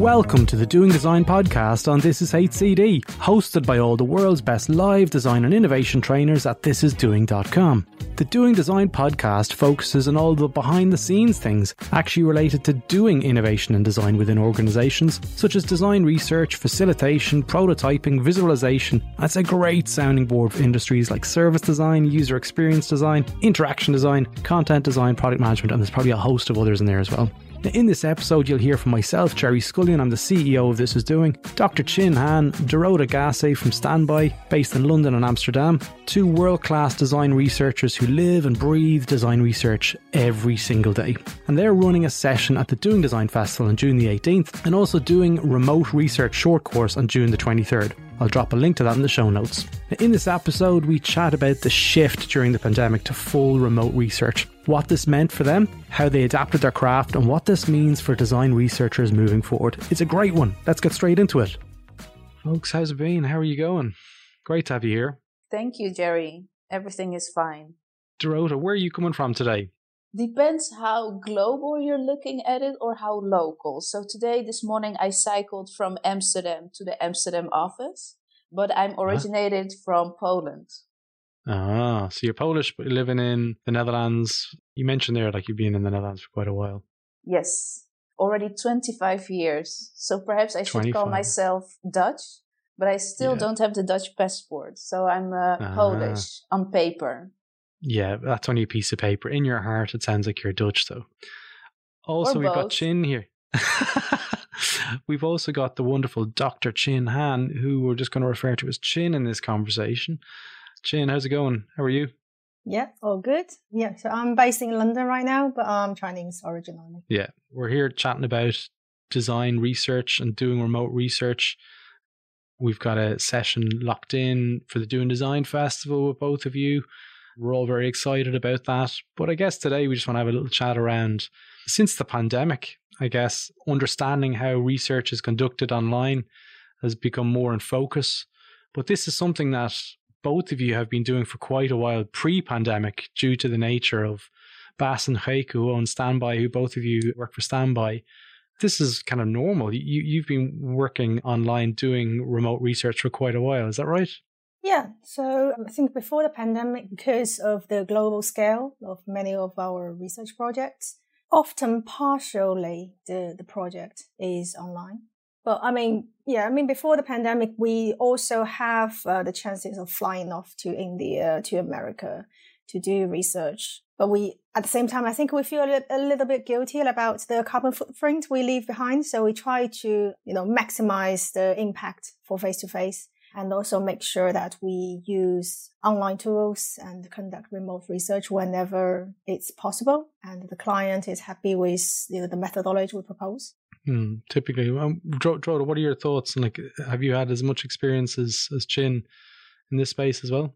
Welcome to the Doing Design podcast on This Is HCD, hosted by all the world's best live design and innovation trainers at thisisdoing.com. The Doing Design podcast focuses on all the behind the scenes things actually related to doing innovation and design within organizations, such as design research, facilitation, prototyping, visualization. That's a great sounding board for industries like service design, user experience design, interaction design, content design, product management, and there's probably a host of others in there as well. In this episode, you'll hear from myself, Gerry Scullion, I'm the CEO of This Is Doing, Dr. Qin Han, Dorota Gazy from STBY, based in London and Amsterdam, two world class design researchers who live and breathe design research every single day. And they're running a session at the Doing Design Festival on June the 18th and also doing remote research short course on June the 23rd. I'll drop a link to that in the show notes. In this episode, we chat about the shift during the pandemic to full remote research, what this meant for them, how they adapted their craft, and what this means for design researchers moving forward. It's a great one. Let's get straight into it. Folks, how's it been? How are you going? Great to have you here. Thank you, Gerry. Everything is fine. Dorota, where are you coming from today? Depends how global you're looking at it or how local. So today, this morning, I cycled from Amsterdam to the Amsterdam office, but I'm originated huh? from Poland. Ah, so you're Polish, but you're living in the Netherlands. You mentioned there like you've been in the Netherlands for quite a while. Yes, already 25 years. So perhaps I should 25. call myself Dutch, but I still yeah. don't have the Dutch passport. So I'm uh, ah. Polish on paper. Yeah, that's only a piece of paper. In your heart, it sounds like you're Dutch, though. Also, we've got Qin here. we've also got the wonderful Dr. Qin Han, who we're just going to refer to as Qin in this conversation. Qin, how's it going? How are you? Yeah, all good. Yeah, so I'm based in London right now, but I'm Chinese originally. Yeah, we're here chatting about design research and doing remote research. We've got a session locked in for the Doing Design Festival with both of you. We're all very excited about that. But I guess today we just want to have a little chat around since the pandemic, I guess, understanding how research is conducted online has become more in focus. But this is something that both of you have been doing for quite a while pre pandemic due to the nature of Bas and Geke, who own STBY, who both of you work for STBY. This is kind of normal. You, you've been working online doing remote research for quite a while. Is that right? Yeah, so I think before the pandemic, because of the global scale of many of our research projects, often partially the, the project is online. But I mean, yeah, I mean, before the pandemic, we also have uh, the chances of flying off to India, to America to do research. But we, at the same time, I think we feel a, a little bit guilty about the carbon footprint we leave behind. So we try to, you know, maximize the impact for face to face and also make sure that we use online tools and conduct remote research whenever it's possible and the client is happy with you know, the methodology we propose. Hmm, typically, um, Dorota, what are your thoughts? And like, have you had as much experience as, as Qin in this space as well?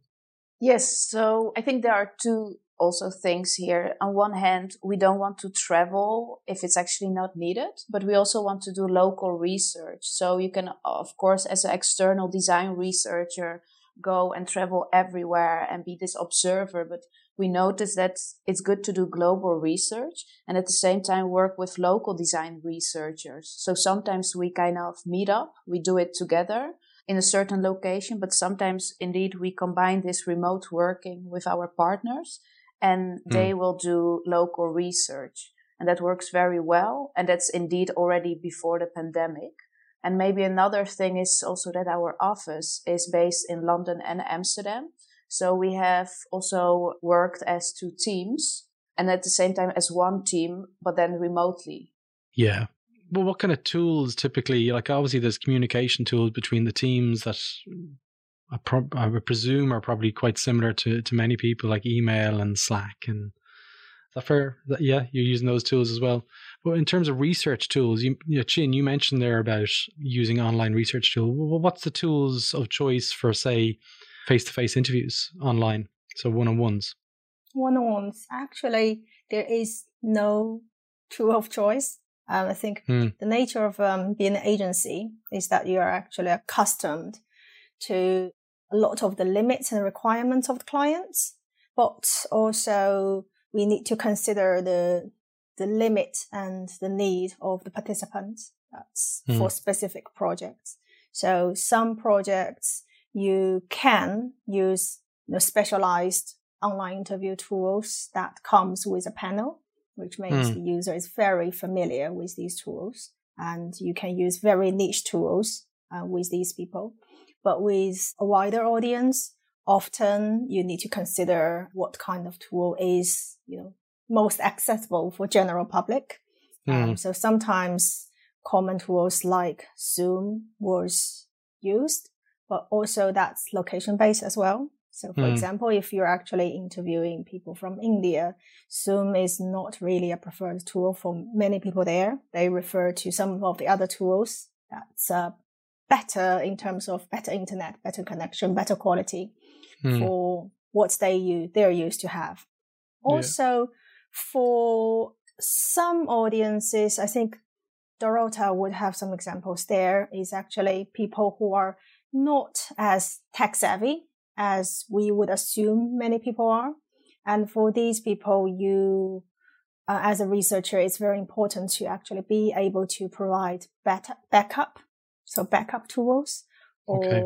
Yes. So I think there are two also things here. On one hand, we don't want to travel if it's actually not needed, but we also want to do local research. So you can, of course, as an external design researcher, go and travel everywhere and be this observer. But we notice that it's good to do global research and at the same time work with local design researchers. So sometimes we kind of meet up, we do it together in a certain location, but sometimes indeed we combine this remote working with our partners and hmm. they mm. will do local research. And that works very well. And that's indeed already before the pandemic. And maybe another thing is also that our office is based in London and Amsterdam. So we have also worked as two teams and at the same time as one team, but then remotely. Yeah. Well, what kind of tools typically, like obviously there's communication tools between the teams that I, pro- I would presume are probably quite similar to, to many people like email and Slack and is that fair? That, yeah, you're using those tools as well. But in terms of research tools, you, you know, Qin, you mentioned there about using online research tools. Well, what's the tools of choice for, say, face-to-face interviews online? So one-on-ones. One-on-ones. Actually, there is no tool of choice. Um, I think hmm. the nature of um, being an agency is that you are actually accustomed to a lot of the limits and requirements of the clients, but also we need to consider the the limit and the need of the participants. That's mm. for specific projects. So some projects you can use you know, specialized online interview tools that comes with a panel, which means mm. the user is very familiar with these tools and you can use very niche tools uh, with these people. But with a wider audience, often you need to consider what kind of tool is, you know, most accessible for general public. Mm. Um, hmm. so sometimes common tools like Zoom was used, but also that's location based as well. So for mm. example, if you're actually interviewing people from India, Zoom is not really a preferred tool for many people there. They refer to some of the other tools that's uh, better in terms of better internet, better connection, better quality mm. for what they use, they're used to have. Also, yeah. for some audiences, I think Dorota would have some examples there is actually people who are not as tech savvy as we would assume many people are. And for these people, you, uh, as a researcher, it's very important to actually be able to provide better backup. So backup tools or okay.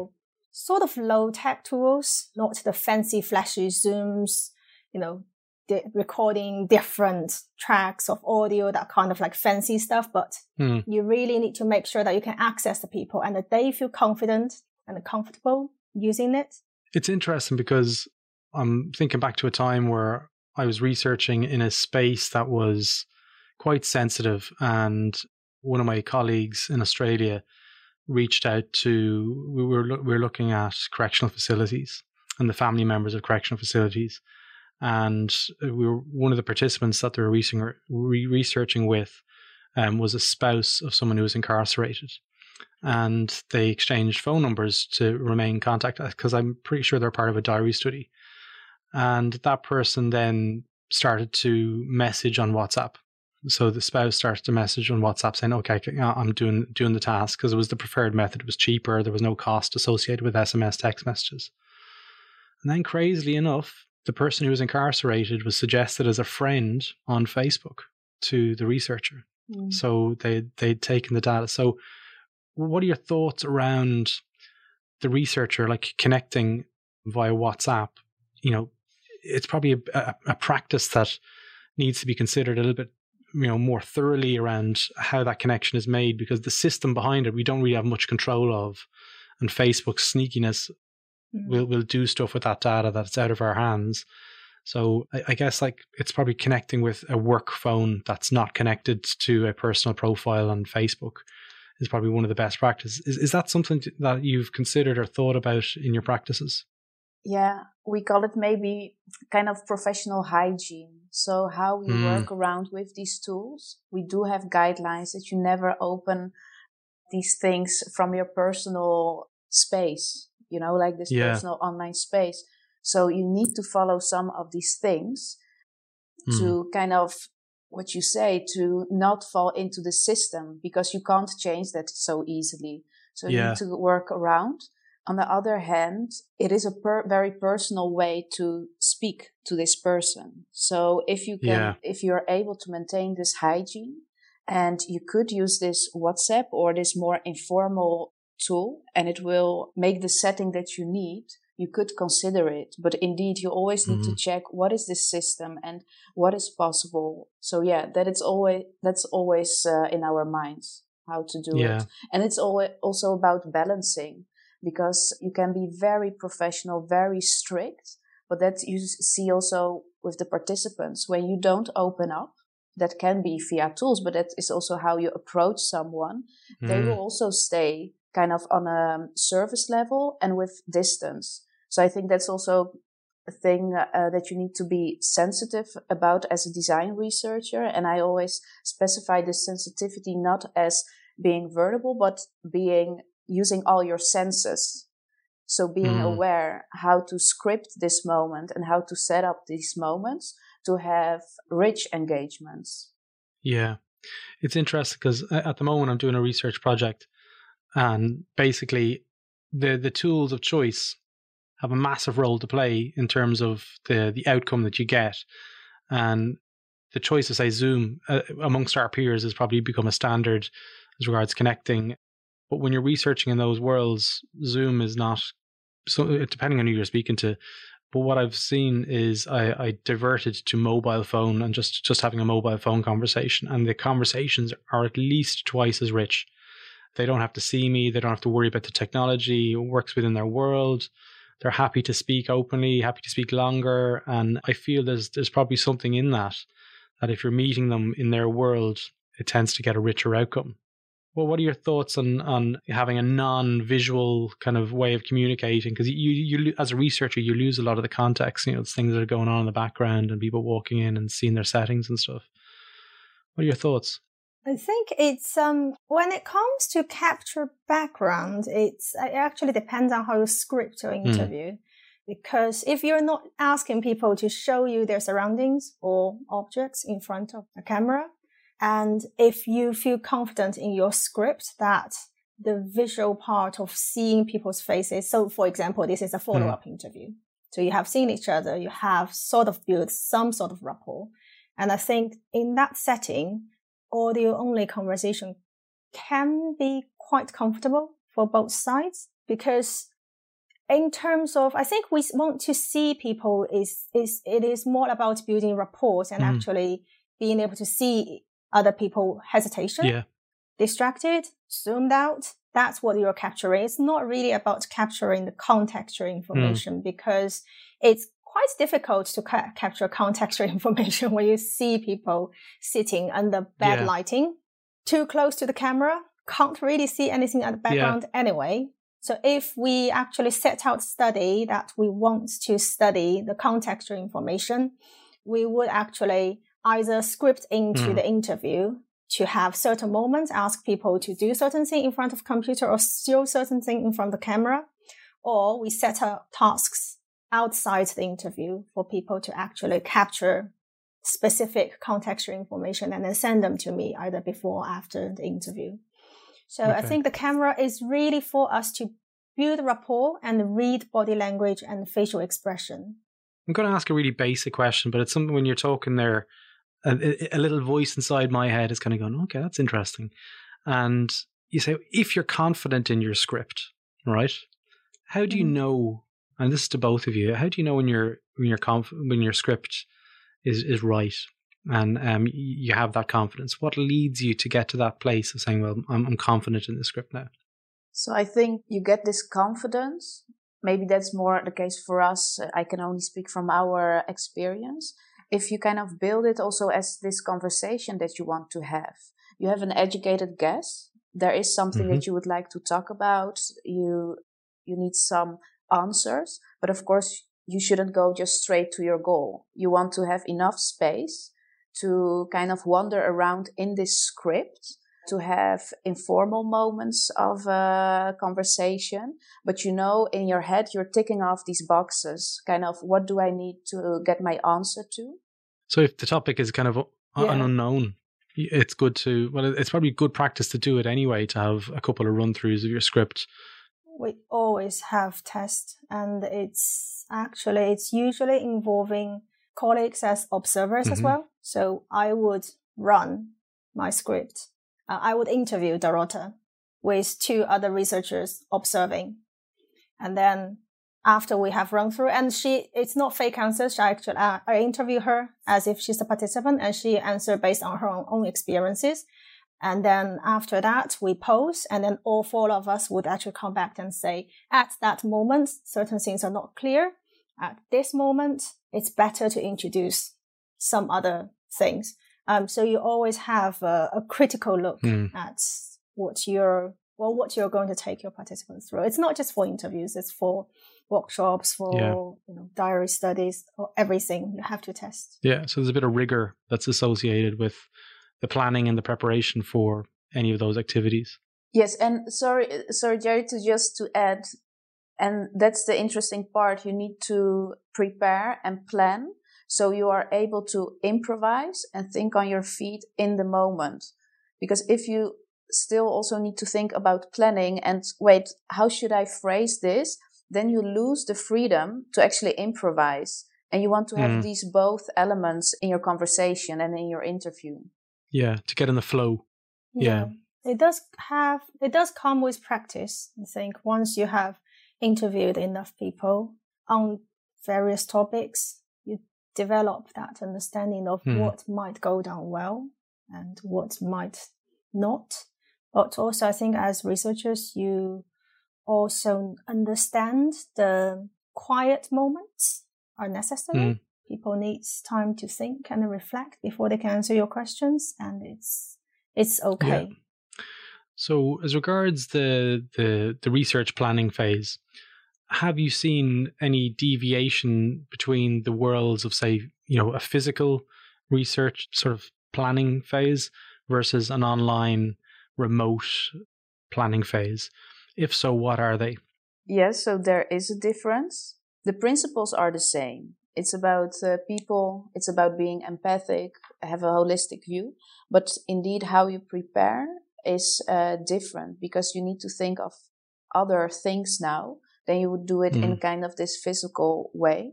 sort of low tech tools, not the fancy flashy zooms, you know, di- recording different tracks of audio, that kind of like fancy stuff. But hmm. you really need to make sure that you can access the people and that they feel confident and comfortable using it. It's interesting because I'm thinking back to a time where I was researching in a space that was quite sensitive, and one of my colleagues in Australia reached out to we were we were looking at correctional facilities and the family members of correctional facilities, and we were one of the participants that they were researching, researching with um, was a spouse of someone who was incarcerated, and they exchanged phone numbers to remain contact because I'm pretty sure they're part of a diary study. And that person then started to message on WhatsApp. So the spouse started to message on WhatsApp saying, "Okay, I'm doing doing the task because it was the preferred method. It was cheaper. There was no cost associated with SMS text messages." And then, crazily enough, the person who was incarcerated was suggested as a friend on Facebook to the researcher. Mm. So they they'd taken the data. So what are your thoughts around the researcher like connecting via WhatsApp? You know, it's probably a, a, a practice that needs to be considered a little bit you know more thoroughly around how that connection is made because the system behind it we don't really have much control of and facebook's sneakiness mm. will will do stuff with that data that's out of our hands so I, I, guess like it's probably connecting with a work phone that's not connected to a personal profile on facebook is probably one of the best practices. Is, is that something that you've considered or thought about in your practices? Yeah, we call it maybe kind of professional hygiene. So how we mm. work around with these tools. We do have guidelines that you never open these things from your personal space, you know, like this yeah. personal online space. So you need to follow some of these things mm. to kind of what you say to not fall into the system because you can't change that so easily. So yeah. you need to work around. On the other hand, it is a per- very personal way to speak to this person. So if you can, yeah. if you're able to maintain this hygiene and you could use this WhatsApp or this more informal tool and it will make the setting that you need you could consider it. But indeed, you always need mm-hmm. to check what is this system and what is possible. So yeah, that it's always, that's always uh, in our minds how to do yeah. it. And it's always also about balancing because you can be very professional, very strict, but that you see also with the participants when you don't open up. That can be via tools, but that is also how you approach someone. Mm. They will also stay kind of on a service level and with distance. So I think that's also a thing uh, that you need to be sensitive about as a design researcher. And I always specify this sensitivity not as being verbal, but being using all your senses. So being mm. aware how to script this moment and how to set up these moments to have rich engagements. Yeah. It's interesting because at the moment I'm doing a research project and basically the the tools of choice have a massive role to play in terms of the the outcome that you get. And the choice to say Zoom uh, amongst our peers has probably become a standard as regards connecting. But when you're researching in those worlds, Zoom is not so uh, depending on who you're speaking to. But what I've seen is I, I diverted to mobile phone and just just having a mobile phone conversation, and the conversations are at least twice as rich. They don't have to see me. They don't have to worry about the technology. It works within their world. They're happy to speak openly, happy to speak longer, and I feel there's there's probably something in that that if you're meeting them in their world, it tends to get a richer outcome. Well, what are your thoughts on on having a non-visual kind of way of communicating? Because you you as a researcher, you lose a lot of the context. You know, it's things that are going on in the background and people walking in and seeing their settings and stuff. What are your thoughts? I think it's um when it comes to capture background, it's it actually depends on how you script your hmm. interview. Mm. Because if you're not asking people to show you their surroundings or objects in front of the camera, and if you feel confident in your script that the visual part of seeing people's faces. So, for example, this is a follow up mm. interview. So you have seen each other, you have sort of built some sort of rapport. And I think in that setting, audio only conversation can be quite comfortable for both sides because in terms of i think we want to see people is is it is more about building rapport and mm. actually being able to see other people hesitation, yeah. distracted, zoomed out. That's what you're capturing. It's not really about capturing the contextual information mm. because it's quite difficult to ca- capture contextual information when you see people sitting under bad yeah. lighting, too close to the camera, can't really see anything at the background yeah. anyway. So if we actually set out study that we want to study the contextual information, we would actually either script into mm. the interview to have certain moments, ask people to do certain thing in front of computer or show certain thing in front of the camera, or we set up tasks outside the interview for people to actually capture specific contextual information and then send them to me either before or after the interview. So okay. I think the camera is really for us to build rapport and read body language and facial expression. I'm going to ask a really basic question, but it's something when you're talking there, a, a little voice inside my head is kind of going, okay, that's interesting. And you say, if you're confident in your script, right? How do you mm-hmm. know? And this is to both of you. How do you know when your when your conf- when your script is is right and um, you have that confidence? What leads you to get to that place of saying, "Well, I'm, I'm confident in the script now"? So I think you get this confidence. Maybe that's more the case for us. I can only speak from our experience if you kind of build it also as this conversation that you want to have, you have an educated guess. There is something mm-hmm. that you would like to talk about. You, you need some answers, but of course you shouldn't go just straight to your goal. You want to have enough space to kind of wander around in this script to have informal moments of a conversation, but you know, in your head, you're ticking off these boxes, kind of what do I need to get my answer to? So if the topic is kind of yeah. an unknown, it's good to, well, it's probably good practice to do it anyway, to have a couple of run throughs of your script. We always have tests, and it's actually, it's usually involving colleagues as observers mm-hmm. as well. So I would run my script uh, I would interview Dorota with two other researchers observing. And then after we have run through, and she, it's not fake answers. I actually, uh, I interview her as if she's a participant and she answered based on her own, own experiences. And then after that, we pose, and then all four of us would actually come back and say, at that moment, certain things are not clear. At this moment, it's better to introduce some other things. Um, so you always have a, a critical look mm. at what you're well, what you're going to take your participants through. It's not just for interviews; it's for workshops, for yeah. you know, diary studies, or everything. You have to test. Yeah, so there's a bit of rigor that's associated with the planning and the preparation for any of those activities. Yes, and sorry, sorry, Gerry, to just to add, and that's the interesting part. You need to prepare and plan so you are able to improvise and think on your feet in the moment. Because if you still also need to think about planning and wait, how should I phrase this? Then you lose the freedom to actually improvise. And you want to have mm. these both elements in your conversation and in your interview. Yeah, to get in the flow. Yeah. yeah. it does have it does come with practice. I think once you have interviewed enough people on various topics, you develop that understanding of mm. what might go down well and what might not. But also, I think as researchers, you also understand the quiet moments are necessary. Mm. People need time to think and reflect before they can answer your questions, and it's it's okay. Yeah. So, as regards the the the research planning phase, have you seen any deviation between the worlds of, say, you know, a physical research sort of planning phase versus an online remote planning phase? If so, what are they? Yes, so there is a difference. The principles are the same. It's about uh, people, it's about being empathic, have a holistic view. But indeed, how you prepare is uh, different because you need to think of other things now than you would do it mm. in kind of this physical way.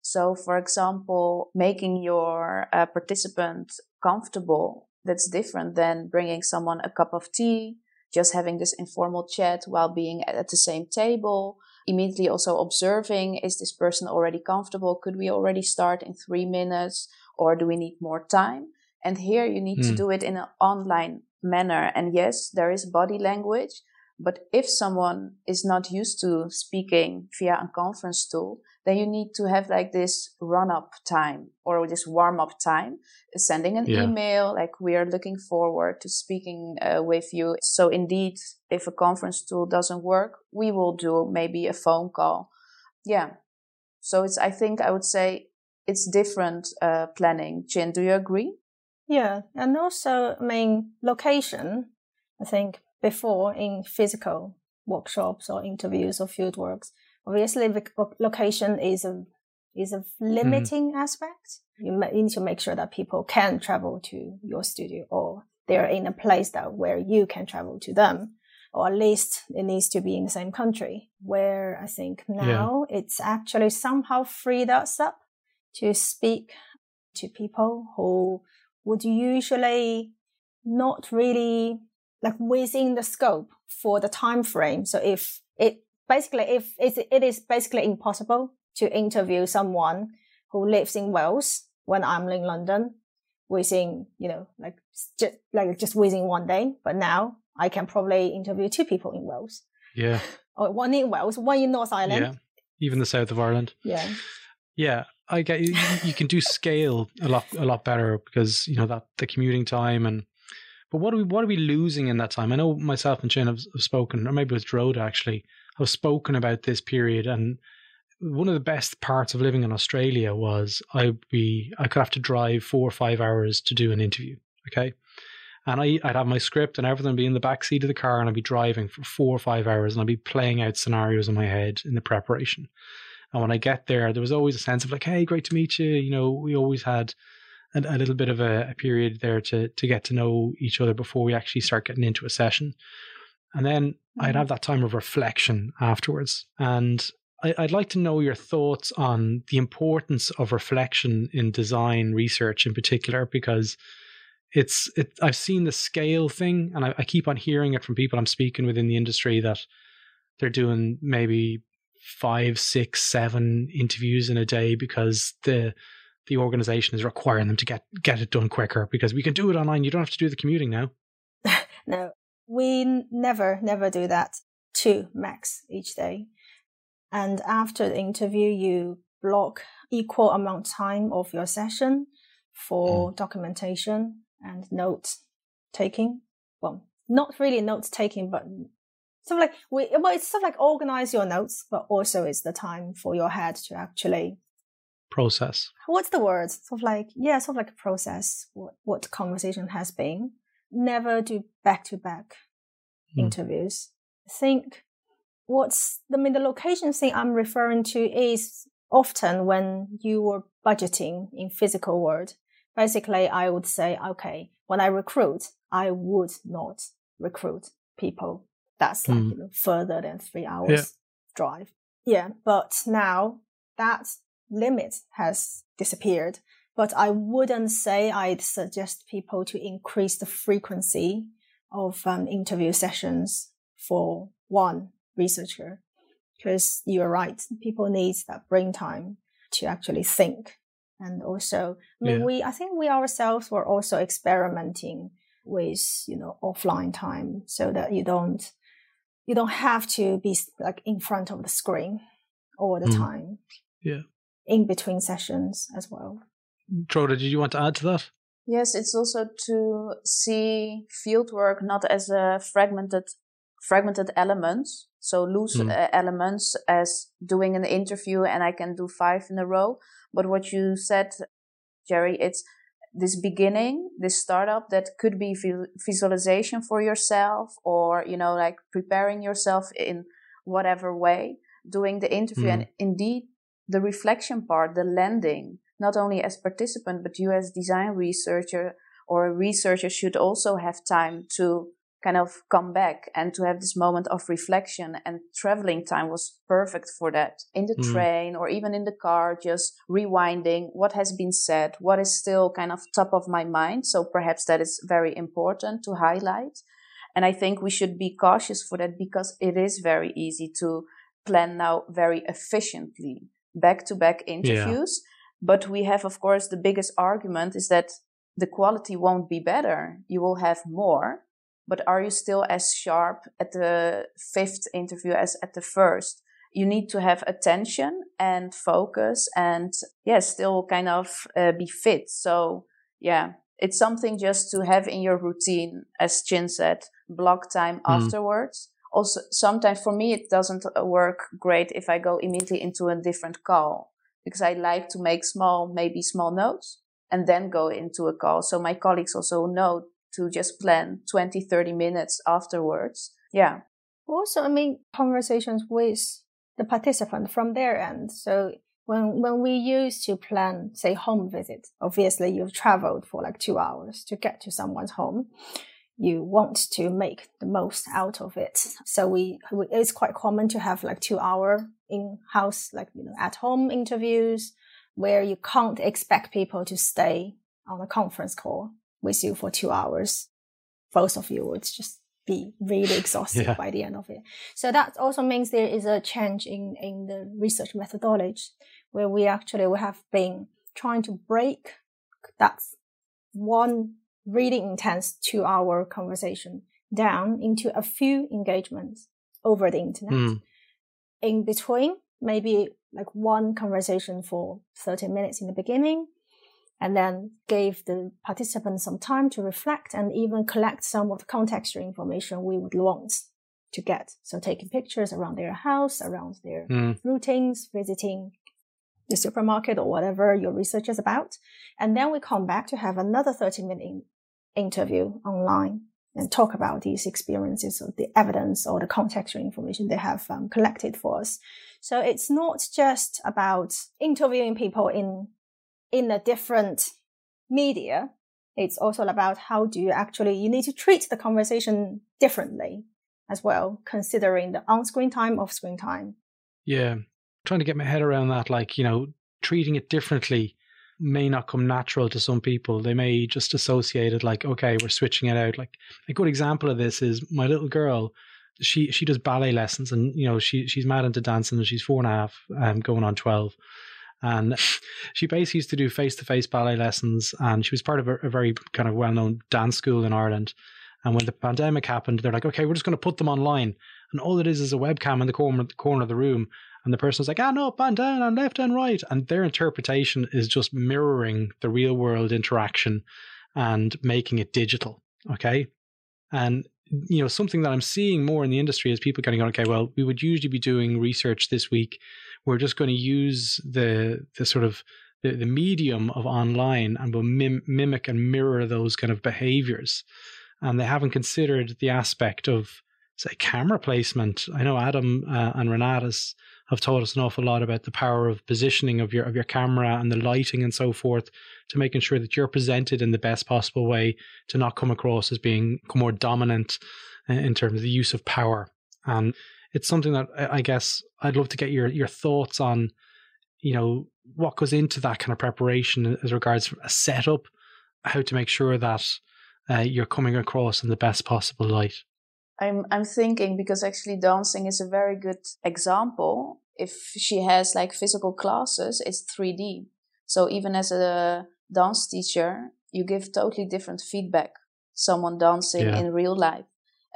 So, for example, making your uh, participant comfortable, that's different than bringing someone a cup of tea, just having this informal chat while being at the same table. Immediately also observing, is this person already comfortable? Could we already start in three minutes or do we need more time? And here you need mm. to do it in an online manner. And yes, there is body language, but if someone is not used to speaking via a conference tool, then you need to have like this run up time or this warm up time, sending an yeah. email, like we are looking forward to speaking uh, with you. So indeed, if a conference tool doesn't work, we will do maybe a phone call. Yeah. So it's, I think I would say it's different uh, planning. Qin, do you agree? Yeah, and also, I mean, location. I think before in physical workshops or interviews or fieldworks, obviously the location is a is a mm-hmm. limiting mm. aspect. You need to make sure that people can travel to your studio or they're in a place that where you can travel to them or at least it needs to be in the same country where i think now yeah. it's actually somehow freed us up to speak to people who would usually not really like within the scope for the time frame. So if it basically if it's, it is basically impossible to interview someone who lives in Wales when I'm in London within you know like just like just within one day. But now I can probably interview two people in Wales. Yeah. or one in Wales, one in North Island. Yeah. Even the south of Ireland. Yeah. Yeah. I get you, you can do scale a lot a lot better because you know that the commuting time and but what are we what are we losing in that time? I know myself and Qin have, have spoken, or maybe it was Dorota actually, have spoken about this period and one of the best parts of living in Australia was I'd be I could have to drive four or five hours to do an interview. Okay. And I, I'd have my script and everything be in the back seat of the car and I'd be driving for four or five hours and I'd be playing out scenarios in my head in the preparation. And when I get there, there was always a sense of like, hey, great to meet you. You know, we always had a, a little bit of a, a, period there to to get to know each other before we actually start getting into a session. And then mm-hmm. I'd have that time of reflection afterwards. And I, I'd like to know your thoughts on the importance of reflection in design research in particular, because it's it I've seen the scale thing and I, I keep on hearing it from people I'm speaking with in the industry that they're doing maybe five, six, seven interviews in a day because the the organization is requiring them to get get it done quicker because we can do it online. You don't have to do the commuting now. no, we never never do that. Two max each day, and after the interview, you block equal amount time of your session for mm. documentation and note taking. Well, not really note taking, but sort of like we well it's sort of like organize your notes but also it's the time for your head to actually process what's the word sort of like yeah sort of like a process what what conversation has been never do back to back interviews i think what's i mean the location thing i'm referring to is often when you were budgeting in physical world basically i would say okay when i recruit i would not recruit people that's like mm. you know, further than three hours yeah. drive. Yeah, but now that limit has disappeared. But I wouldn't say I'd suggest people to increase the frequency of um, interview sessions for one researcher because you're right people need that brain time to actually think and also i mean yeah. we i think we ourselves were also experimenting with you know offline time so that you don't you don't have to be like in front of the screen all the mm. time yeah in between sessions as well Dorota, did you want to add to that Yes, it's also to see fieldwork not as a fragmented fragmented elements, so loose mm. uh, elements as doing an interview and I can do five in a row. But what you said, Gerry, it's this beginning, this startup that could be visualization for yourself or, you know, like preparing yourself in whatever way, doing the interview mm. and indeed the reflection part, the landing not only as participant, but you as design researcher or a researcher should also have time to kind of come back and to have this moment of reflection and traveling time was perfect for that. In the mm. train or even in the car just rewinding what has been said what is still kind of top of my mind. So perhaps that is very important to highlight. And i think we should be cautious for that because it is very easy to plan now very efficiently back to back interviews yeah but we have, of course, the biggest argument is that the quality won't be better. You will have more, but are you still as sharp at the fifth interview as at the first? You need to have attention and focus and yeah, still kind of uh, be fit. So yeah, it's something just to have in your routine, as Qin said, block time mm. afterwards. Also, sometimes for me, it doesn't uh, work great if I go immediately into a different call because I like to make small, maybe small notes and then go into a call. So my colleagues also know to just plan 20, 30 minutes afterwards. Yeah. Also, I mean, conversations with the participant from their end. So when, when we used to plan, say, home visit, obviously you've traveled for like two hours to get to someone's home you want to make the most out of it. So we, it's quite common to have like two hour in house, like, you know, at home interviews where you can't expect people to stay on a conference call with you for two hours. Both of you would just be really exhausted yeah. by the end of it. So that also means there is a change in, in the research methodology where we actually we have been trying to break that one really intense two hour conversation down into a few engagements over the internet. Mm. In between, maybe like one conversation for 30 minutes in the beginning, and then gave the participants some time to reflect and even collect some of the contextual information we would want to get. So taking pictures around their house, around their mm. routines, visiting the supermarket or whatever your research is about. And then we come back to have another 30 minute interview online and talk about these experiences or the evidence or the contextual information they have um, collected for us. So it's not just about interviewing people in in a different media. It's also about how do you actually you need to treat the conversation differently as well, considering the on-screen time, off-screen time. Yeah, trying to get my head around that, like you know, treating it differently may not come natural to some people. They may just associate it like, okay, we're switching it out. Like a good example of this is my little girl. She she does ballet lessons, and you know she she's mad into dancing, and she's four and a half, um, going on twelve. And she basically used to do face to face ballet lessons, and she was part of a, a very kind of well known dance school in Ireland. And when the pandemic happened, they're like, okay, we're just going to put them online. And all it is is a webcam in the corner, the corner of the room and the person's like, ah, no, up and down and left and right. And their interpretation is just mirroring the real world interaction and making it digital. Okay. And, you know, something that I'm seeing more in the industry is people going, okay, well, we would usually be doing research this week. We're just going to use the, the sort of, the, the medium of online and we'll mim- mimic and mirror those kind of behaviors. And they haven't considered the aspect of, say, camera placement. I know Adam uh, and Renatus have taught us an awful lot about the power of positioning of your of your camera and the lighting and so forth to making sure that you're presented in the best possible way to not come across as being more dominant in terms of the use of power. And it's something that I guess I'd love to get your your thoughts on, you know, what goes into that kind of preparation as regards a setup, how to make sure that uh, you're coming across in the best possible light? I'm I'm thinking because actually dancing is a very good example. If she has like physical classes, it's 3D. So even as a dance teacher, you give totally different feedback. Someone dancing yeah. in real life.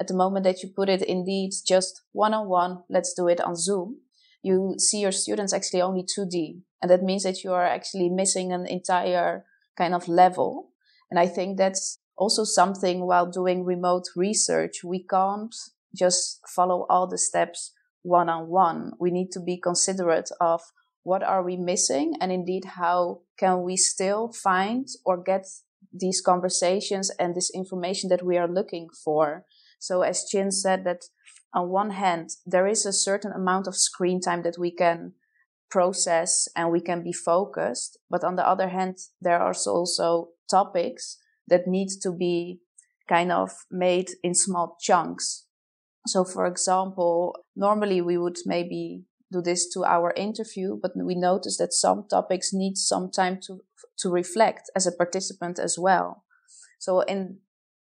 At the moment that you put it indeed just one on one, let's do it on Zoom, you see your students actually only 2D. And that means that you are actually missing an entire kind of level. And I think that's also something while doing remote research. We can't just follow all the steps one on one. We need to be considerate of what are we missing and indeed how can we still find or get these conversations and this information that we are looking for. So as Qin said that on one hand, there is a certain amount of screen time that we can process and we can be focused. But on the other hand, there are also topics that needs to be kind of made in small chunks. So for example, normally we would maybe do this to our interview, but we notice that some topics need some time to, to reflect as a participant as well. So in,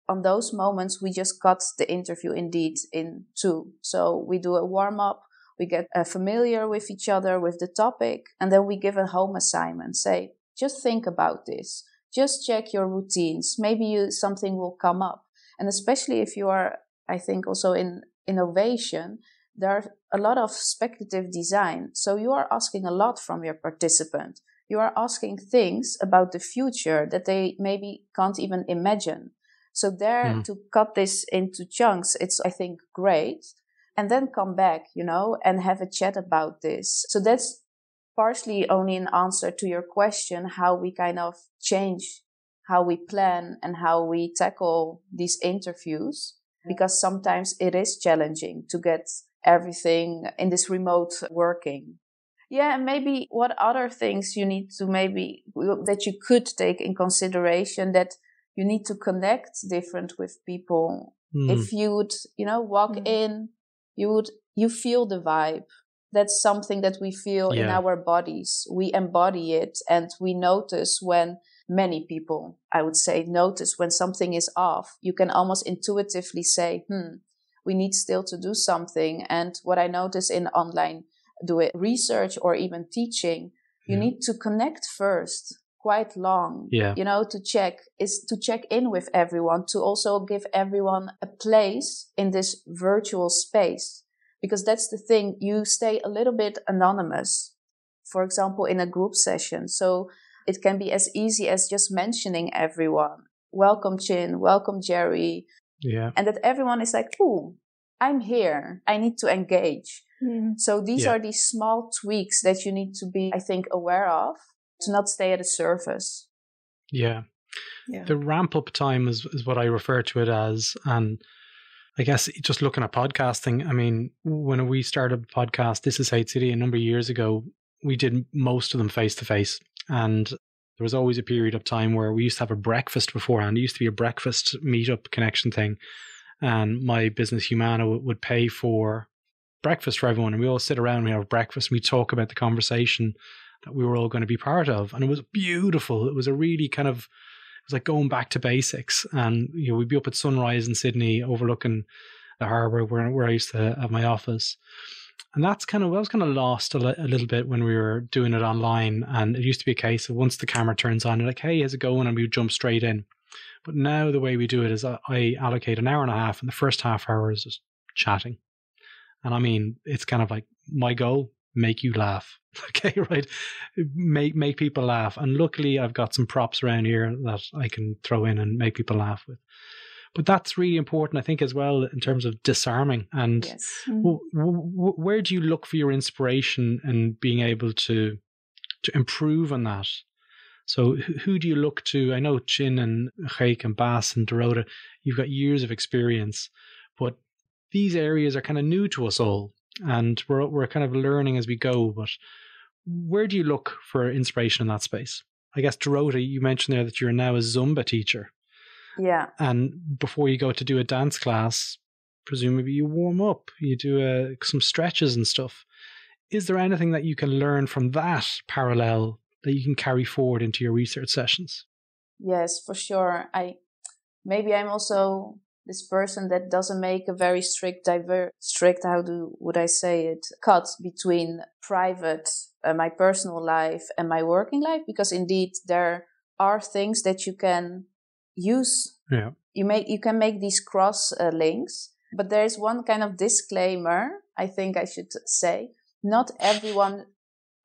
on those moments, we just cut the interview indeed in two. So we do a warm up, we get uh, familiar with each other, with the topic, and then we give a home assignment. Say, just think about this. Just check your routines. Maybe you, something will come up. And especially if you are, I think also in innovation, there are a lot of speculative design. So you are asking a lot from your participant. You are asking things about the future that they maybe can't even imagine. So there mm. to cut this into chunks, it's, I think, great. And then come back, you know, and have a chat about this. So that's partially only an answer to your question, how we kind of change how we plan and how we tackle these interviews. Because sometimes it is challenging to get everything in this remote working. Yeah, and maybe what other things you need to maybe that you could take in consideration that you need to connect different with people. Mm. If you would, you know, walk mm. in, you would, you feel the vibe. That's something that we feel yeah. in our bodies. We embody it and we notice when many people, I would say, notice when something is off. You can almost intuitively say, hmm, we need still to do something. And what I notice in online do it research or even teaching, you yeah. need to connect first quite long yeah you know to check is to check in with everyone to also give everyone a place in this virtual space because that's the thing you stay a little bit anonymous for example in a group session so it can be as easy as just mentioning everyone welcome qin welcome gerry yeah. And that everyone is like, oh, I'm here. I need to engage. Mm. So these yeah. are these small tweaks that you need to be, I think, aware of to not stay at the surface. Yeah. yeah. The ramp up time is, is what I refer to it as. And I guess just looking at podcasting, I mean, when we started a podcast, This is HCD, a number of years ago, we did most of them face to face. And there was always a period of time where we used to have a breakfast beforehand. It used to be a breakfast meetup connection thing. And my business Humana would pay for breakfast for everyone. And we all sit around, we have breakfast, and we talk about the conversation that we were all going to be part of. And it was beautiful. It was a really kind of, was like going back to basics. And, you know, we'd be up at sunrise in Sydney overlooking the harbour where, where I used to have my office and that's kind of I was kind of lost a, li- a, little bit when we were doing it online. And it used to be a case of once the camera turns on, you're like, "Hey, how's it going?" and we jump straight in. But now the way we do it is I allocate an hour and a half, and the first half hour is just chatting. And I mean, it's kind of like my goal: make you laugh. okay, right? Make make people laugh. And luckily, I've got some props around here that I can throw in and make people laugh with. But that's really important, I think, as well in terms of disarming. And yes. mm. w- w- where do you look for your inspiration and being able to to improve on that? So who do you look to? I know Qin and Geke and Bas and Dorota, you've got years of experience, but these areas are kind of new to us all, and we're we're kind of learning as we go. But where do you look for inspiration in that space? I guess Dorota, you mentioned there that you're now a Zumba teacher. Yeah. And before you go to do a dance class, presumably you warm up, you do uh, some stretches and stuff. Is there anything that you can learn from that parallel that you can carry forward into your research sessions? Yes, for sure. I maybe I'm also this person that doesn't make a very strict diver strict how do would I say it cut between private uh, my personal life and my working life? Because indeed there are things that you can use. Yeah. You make you can make these cross uh, links but there is one kind of disclaimer I think I should say. Not everyone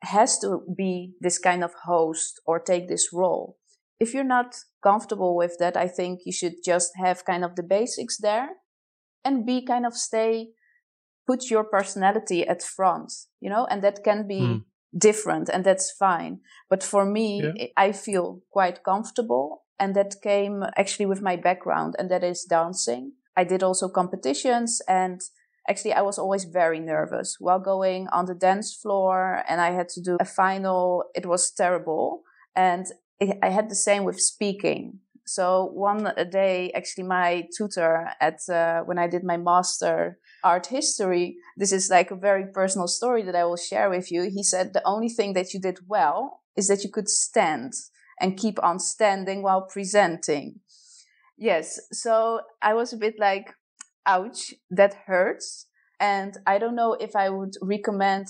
has to be this kind of host or take this role. If you're not comfortable with that, I think you should just have kind of the basics there and be kind of stay, put your personality at front, you know, and that can be mm. different and that's fine. But for me, yeah. I feel quite comfortable and that came actually with my background and that is dancing. I did also competitions and actually I was always very nervous while going on the dance floor and I had to do a final. It was terrible. And I had the same with speaking. So one day, actually, my tutor at uh, when I did my master art history, this is like a very personal story that I will share with you. He said the only thing that you did well is that you could stand and keep on standing while presenting. Yes, so I was a bit like, ouch, that hurts. And I don't know if I would recommend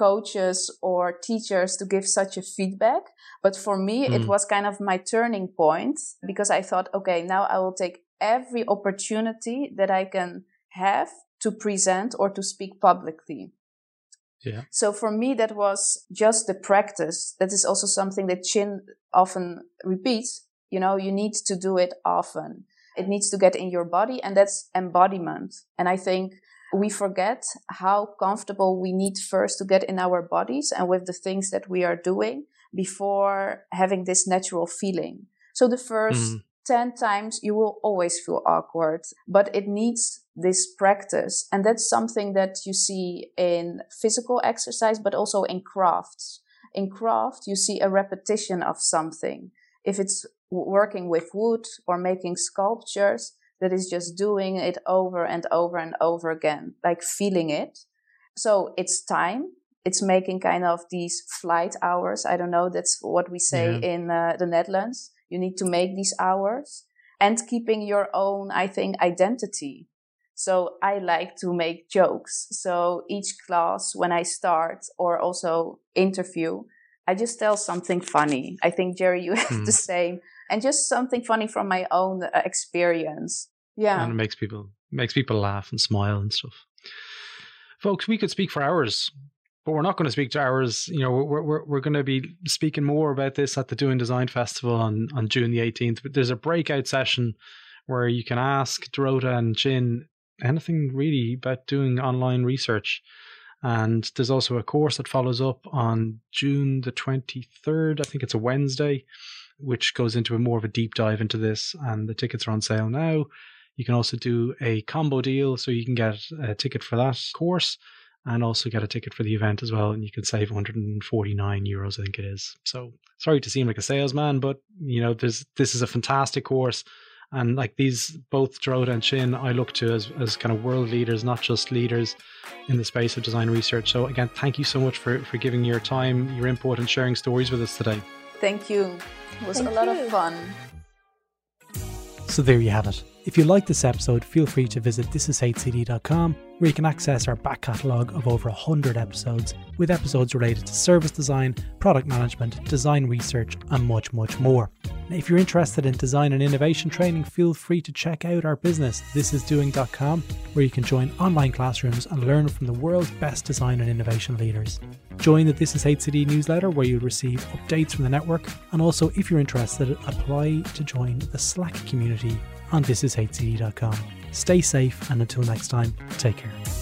coaches or teachers to give such a feedback. But for me, mm. it was kind of my turning point because I thought, okay, now I will take every opportunity that I can have to present or to speak publicly. Yeah. So for me, that was just the practice. That is also something that Qin often repeats. You know, you need to do it often. It needs to get in your body and that's embodiment. And I think we forget how comfortable we need first to get in our bodies and with the things that we are doing before having this natural feeling. So the first mm. 10 times you will always feel awkward, but it needs this practice. And that's something that you see in physical exercise, but also in crafts. In craft, you see a repetition of something. If it's working with wood or making sculptures, that is just doing it over and over and over again, like feeling it. So it's time. It's making kind of these flight hours. I don't know. That's what we say yeah. in uh, the Netherlands. You need to make these hours and keeping your own, I think, identity. So I like to make jokes. So each class, when I start or also interview, I just tell something funny. I think Gerry, you have mm. the same and just something funny from my own uh, experience. Yeah. And it makes people makes people laugh and smile and stuff. Folks, we could speak for hours, but we're not going to speak to hours. You know, we're we're we're going to be speaking more about this at the Doing Design Festival on on June the 18th. But there's a breakout session where you can ask Dorota and Qin anything really about doing online research. And there's also a course that follows up on June the 23rd. I think it's a Wednesday which goes into a more of a deep dive into this, and the tickets are on sale now. You can also do a combo deal, so you can get a ticket for that course and also get a ticket for the event as well, and you can save 149 euros, I think it is. So sorry to seem like a salesman, but you know, there's this is a fantastic course. And like these, both Dorota and Qin, I look to as, as kind of world leaders, not just leaders in the space of design research. So again, thank you so much for, for giving your time, your input, and sharing stories with us today. Thank you. It was Thank a lot you. of fun. So there you have it. If you like this episode, feel free to visit thisishcd.com where you can access our back catalogue of over 100 episodes with episodes related to service design, product management, design research, and much, much more. Now, if you're interested in design and innovation training, feel free to check out our business, thisisdoing.com, where you can join online classrooms and learn from the world's best design and innovation leaders. Join the This Is HCD newsletter where you'll receive updates from the network, and also, if you're interested, apply to join the Slack community on thisishcd.com. Stay safe, and until next time, take care.